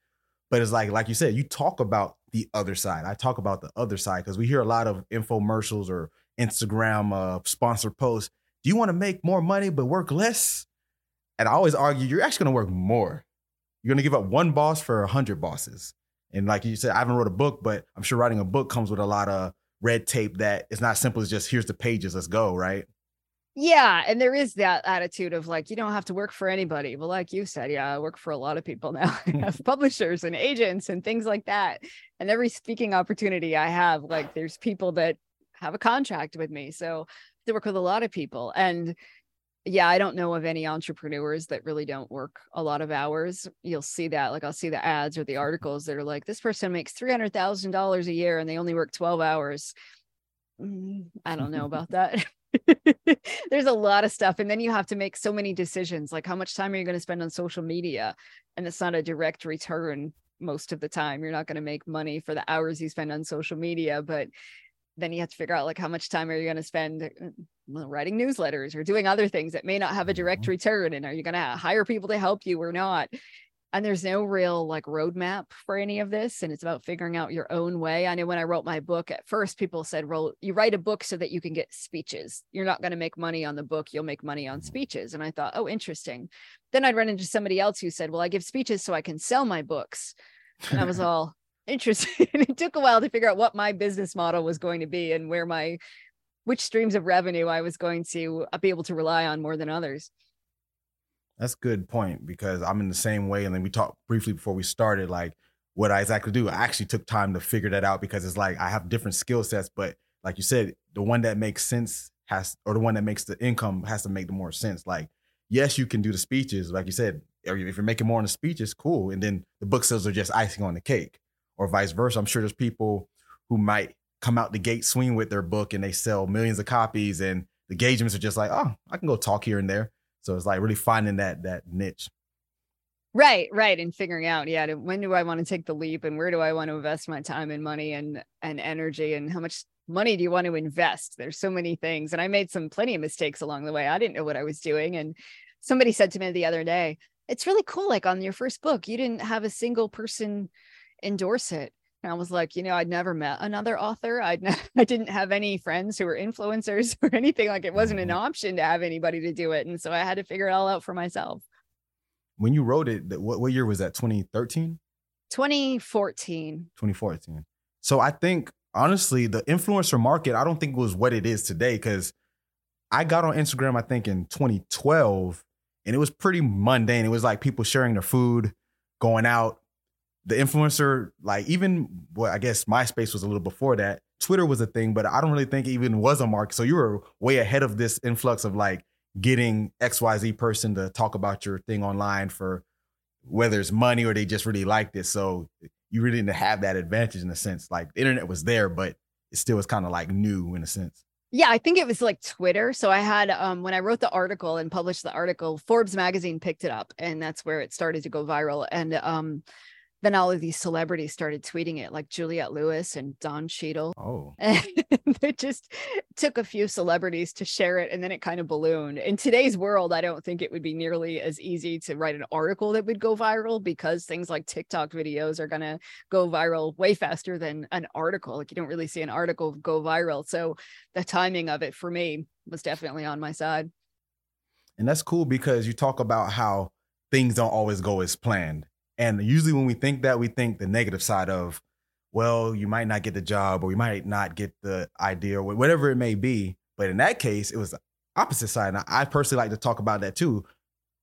But it's like, like you said, you talk about the other side. I talk about the other side because we hear a lot of infomercials or Instagram uh, sponsor posts. Do you want to make more money but work less? And I always argue you're actually going to work more. You're going to give up one boss for a hundred bosses. And like you said, I haven't wrote a book, but I'm sure writing a book comes with a lot of red tape that it's not simple as just here's the pages, let's go, right? Yeah, and there is that attitude of like you don't have to work for anybody. Well, like you said, yeah, I work for a lot of people now. I have publishers and agents and things like that. And every speaking opportunity I have, like there's people that have a contract with me. So I work with a lot of people. And yeah, I don't know of any entrepreneurs that really don't work a lot of hours. You'll see that, like I'll see the ads or the articles that are like, this person makes three hundred thousand dollars a year and they only work twelve hours. Mm, I don't know about that. There's a lot of stuff and then you have to make so many decisions like how much time are you going to spend on social media? And it's not a direct return most of the time. You're not going to make money for the hours you spend on social media but then you have to figure out like how much time are you going to spend uh, writing newsletters or doing other things that may not have a direct mm-hmm. return and are you going to hire people to help you or not and there's no real like roadmap for any of this and it's about figuring out your own way. I know when i wrote my book at first people said well you write a book so that you can get speeches. You're not going to make money on the book you'll make money on speeches. And i thought oh interesting. Then i'd run into somebody else who said well i give speeches so i can sell my books. And i was all interesting. It took a while to figure out what my business model was going to be and where my which streams of revenue i was going to uh, be able to rely on more than others that's good point because I'm in the same way. And then we talked briefly before we started, like what I exactly do. I actually took time to figure that out because it's like I have different skill sets, but like you said, the one that makes sense has, or the one that makes the income has to make the more sense. Like, yes, you can do the speeches, like you said. If you're making more on the speeches, cool. And then the book sales are just icing on the cake, or vice versa. I'm sure there's people who might come out the gate swing with their book and they sell millions of copies, and the engagements are just like, oh, I can go talk here and there So it's like really finding that that niche. Right, right, and figuring out, yeah, when do I want to take the leap, and where do I want to invest my time and money and and energy, and how much money do you want to invest? There's so many things, and I made some plenty of mistakes along the way. I didn't know what I was doing, and somebody said to me the other day, "It's really cool. Like on your first book, you didn't have a single person endorse it." And I was like, you know, I'd never met another author. I'd ne- I didn't have any friends who were influencers or anything. Like it wasn't an mm-hmm. option to have anybody to do it, and so I had to figure it all out for myself when you wrote it, what, what year was that? 2013? 2014. 2014. So I think honestly, the influencer market, I don't think was what it is today because I got on Instagram, I think in 2012, and it was pretty mundane. It was like people sharing their food, going out. The influencer, like even well, I guess MySpace was a little before that. Twitter was a thing, but I don't really think it even was a market. So you were way ahead of this influx of like getting XYZ person to talk about your thing online for whether it's money or they just really liked it. So you really didn't have that advantage in a sense. Like the internet was there, but it still was kind of like new in a sense. Yeah, I think it was like Twitter. So I had um when I wrote the article and published the article, Forbes magazine picked it up and that's where it started to go viral. And um then all of these celebrities started tweeting it, like Juliette Lewis and Don Cheadle. Oh, and it just took a few celebrities to share it, and then it kind of ballooned. In today's world, I don't think it would be nearly as easy to write an article that would go viral because things like TikTok videos are going to go viral way faster than an article. Like you don't really see an article go viral, so the timing of it for me was definitely on my side. And that's cool because you talk about how things don't always go as planned and usually when we think that, we think the negative side of, well, you might not get the job or you might not get the idea or whatever it may be. But in that case, it was the opposite side. And I personally like to talk about that too.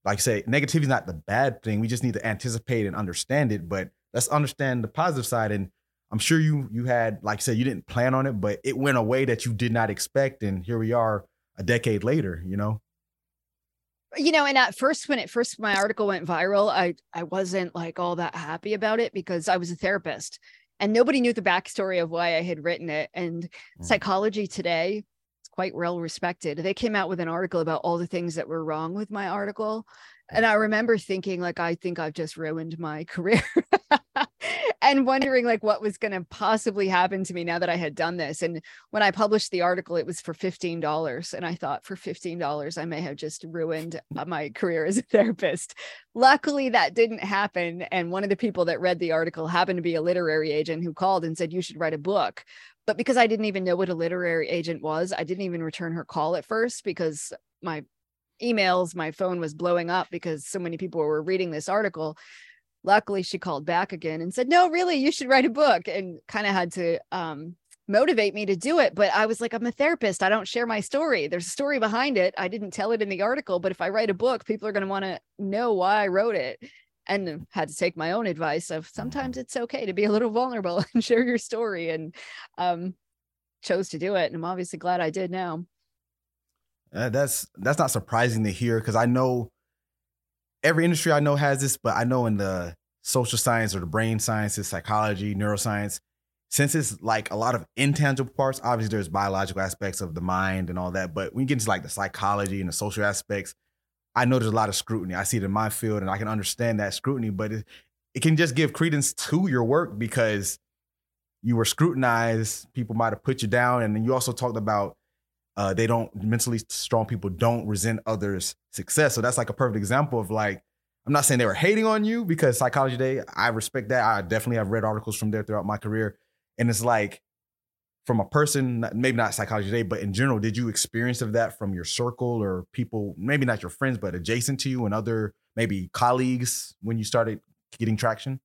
Like I say, negativity is not the bad thing. We just need to anticipate and understand it. But let's understand the positive side. And I'm sure you you had, like I said, you didn't plan on it, but it went a way that you did not expect. And here we are a decade later, you know? You know and at first when it first my article went viral i i wasn't like all that happy about it because i was a therapist and nobody knew the backstory of why i had written it and mm. psychology today it's quite well respected they came out with an article about all the things that were wrong with my article and i remember thinking like i think i've just ruined my career and wondering like what was going to possibly happen to me now that I had done this. And when I published the article, it was for $15. And I thought for $15, I may have just ruined my career as a therapist. Luckily, that didn't happen. And one of the people that read the article happened to be a literary agent who called and said, You should write a book. But because I didn't even know what a literary agent was, I didn't even return her call at first because my emails, my phone was blowing up because so many people were reading this article luckily she called back again and said no really you should write a book and kind of had to um, motivate me to do it but i was like i'm a therapist. I don't share my story. There's a story behind it. I didn't tell it in the article but if i write a book people are going to want to know why i wrote it and had to take my own advice of sometimes it's okay to be a little vulnerable and share your story and um, chose to do it and i'm obviously glad i did now. Uh, that's that's not surprising to hear because i know every industry I know has this, but I know in the social science or the brain sciences, psychology, neuroscience, since it's like a lot of intangible parts, obviously there's biological aspects of the mind and all that. But when you get into like the psychology and the social aspects, I know there's a lot of scrutiny. I see it in my field and I can understand that scrutiny, but it, it can just give credence to your work because you were scrutinized. People might have put you down. And then you also talked about uh, they don't mentally strong people don't resent others' success. So that's like a perfect example of like, I'm not saying they were hating on you because Psychology Today, I respect that. I definitely have read articles from there throughout my career. And it's like, from a person, maybe not Psychology Today, but in general, did you experience of that from your circle or people, maybe not your friends, but adjacent to you and other maybe colleagues when you started getting traction?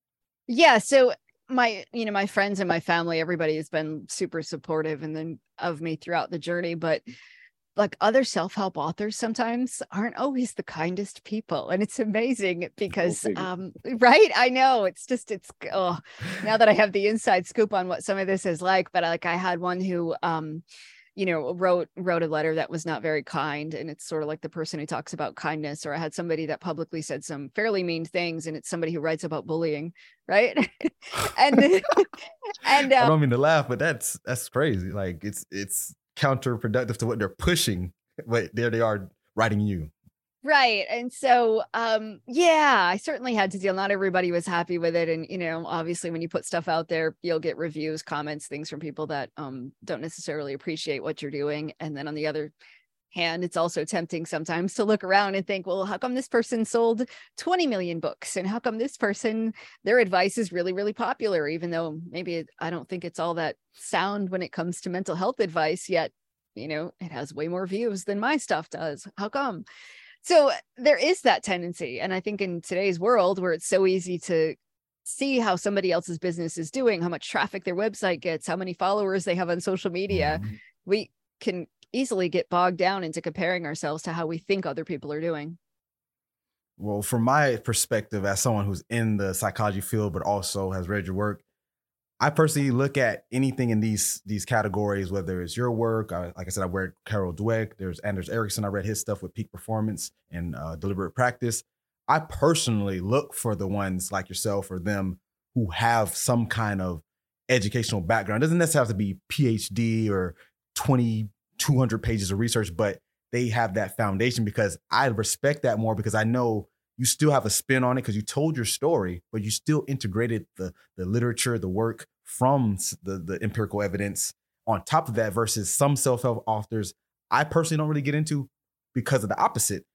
Yeah. So my you know my friends and my family everybody has been super supportive and then of me throughout the journey but like other self-help authors sometimes aren't always the kindest people and it's amazing because um right? I know it's just it's oh now that i have the inside scoop on what some of this is like but like i had one who um you know wrote wrote a letter that was not very kind and it's sort of like the person who talks about kindness or i had somebody that publicly said some fairly mean things and it's somebody who writes about bullying right? And and um, i don't mean to laugh but that's that's crazy like it's it's counterproductive to what they're pushing but there they are writing you Right. And so um yeah, I certainly had to deal. Not everybody was happy with it. And you know, obviously when you put stuff out there, you'll get reviews, comments, things from people that um don't necessarily appreciate what you're doing. And then on the other hand, it's also tempting sometimes to look around and think, well, how come this person sold 20 million books? And how come this person, their advice is really, really popular, even though maybe I don't think it's all that sound when it comes to mental health advice, yet, you know, it has way more views than my stuff does. How come? So there is that tendency. And I think in today's world where it's so easy to see how somebody else's business is doing, how much traffic their website gets, how many followers they have on social media, mm-hmm. we can easily get bogged down into comparing ourselves to how we think other people are doing. Well, from my perspective, as someone who's in the psychology field, but also has read your work, I personally look at anything in these these categories, whether it's your work, I, like I said, I read Carol Dweck. There's Anders Ericsson. I read his stuff with peak performance and uh, deliberate practice. I personally look for the ones like yourself or them who have some kind of educational background. It doesn't necessarily have to be PhD or 20, 200 pages of research, but they have that foundation because I respect that more because I know you still have a spin on it because you told your story, but you still integrated the the literature, the work from the the empirical evidence on top of that versus some self-help authors I personally don't really get into because of the opposite.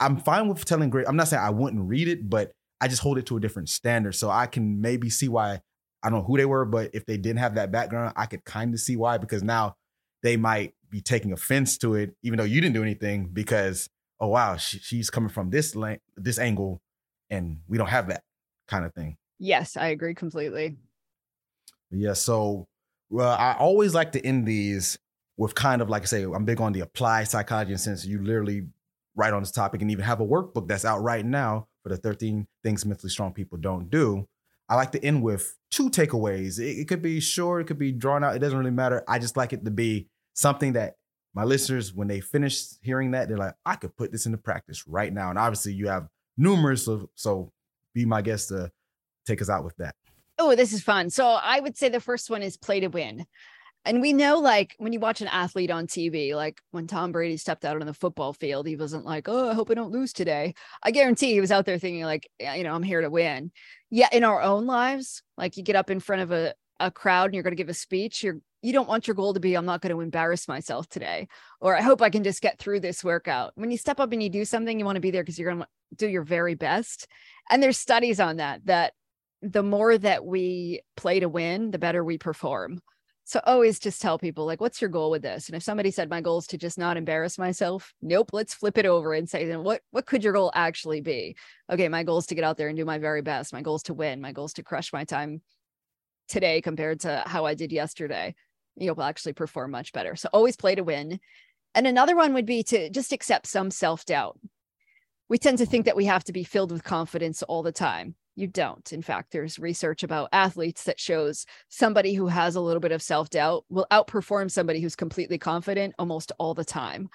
I'm fine with telling great. I'm not saying I wouldn't read it, but I just hold it to a different standard. So I can maybe see why I don't know who they were, but if they didn't have that background, I could kind of see why because now they might be taking offense to it, even though you didn't do anything because oh wow, she, she's coming from this length, this angle, and we don't have that kind of thing. Yes, I agree completely. Yeah, so well, I always like to end these with kind of like I say, I'm big on the applied psychology and since you literally write on this topic and even have a workbook that's out right now for the 13 things mentally strong people don't do. I like to end with two takeaways. It, it could be short, it could be drawn out. It doesn't really matter. I just like it to be something that my listeners, when they finish hearing that, they're like, I could put this into practice right now. And obviously, you have numerous of, so be my guest to take us out with that. Oh, this is fun. So I would say the first one is play to win. And we know, like, when you watch an athlete on TV, like when Tom Brady stepped out on the football field, he wasn't like, Oh, I hope I don't lose today. I guarantee he was out there thinking, like, you know, I'm here to win. Yeah, in our own lives, like you get up in front of a, a crowd and you're going to give a speech, you're you don't want your goal to be i'm not going to embarrass myself today or i hope i can just get through this workout when you step up and you do something you want to be there because you're going to do your very best and there's studies on that that the more that we play to win the better we perform so always just tell people like what's your goal with this and if somebody said my goal is to just not embarrass myself nope let's flip it over and say then what what could your goal actually be okay my goal is to get out there and do my very best my goal is to win my goal is to crush my time today compared to how i did yesterday you'll actually perform much better. So always play to win. And another one would be to just accept some self doubt. We tend to think that we have to be filled with confidence all the time. You don't. In fact, there's research about athletes that shows somebody who has a little bit of self doubt will outperform somebody who's completely confident almost all the time.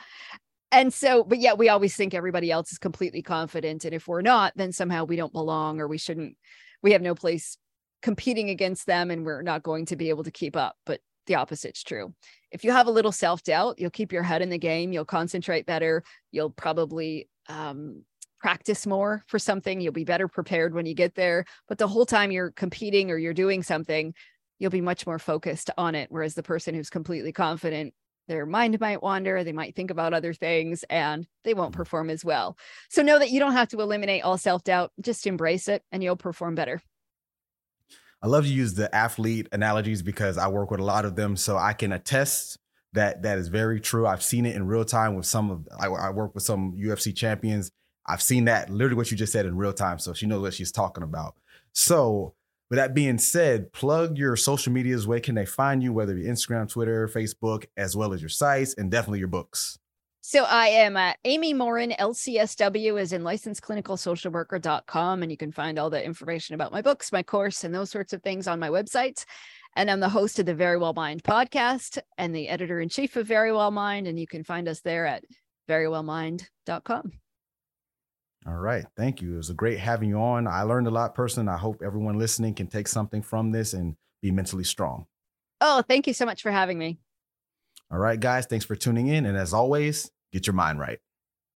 And so, but yet we always think everybody else is completely confident. And if we're not, then somehow we don't belong or we shouldn't, we have no place competing against them and we're not going to be able to keep up. But the opposite's true. If you have a little self doubt, you'll keep your head in the game, you'll concentrate better, you'll probably um, practice more for something, you'll be better prepared when you get there. But the whole time you're competing or you're doing something, you'll be much more focused on it. Whereas the person who's completely confident, their mind might wander, they might think about other things, and they won't mm-hmm. perform as well. So know that you don't have to eliminate all self doubt, just embrace it and you'll perform better. I love to use the athlete analogies because I work with a lot of them, so I can attest that that is very true. I've seen it in real time with some of. I, I work with some UFC champions. I've seen that literally what you just said in real time, so she knows what she's talking about. So, with that being said, plug your social medias. Where can they find you? Whether it be Instagram, Twitter, Facebook, as well as your sites, and definitely your books. So I am uh, Amy Morin, LCSW is in licensed.clinical.social.worker.com. And you can find all the information about my books, my course, and those sorts of things on my website. And I'm the host of the Verywell Mind podcast and the editor in chief of Verywell Mind. And you can find us there at verywellmind.com. All right. Thank you. It was a great having you on. I learned a lot personally. I hope everyone listening can take something from this and be mentally strong. Oh, thank you so much for having me. All right, guys. Thanks for tuning in. And as always, get your mind right.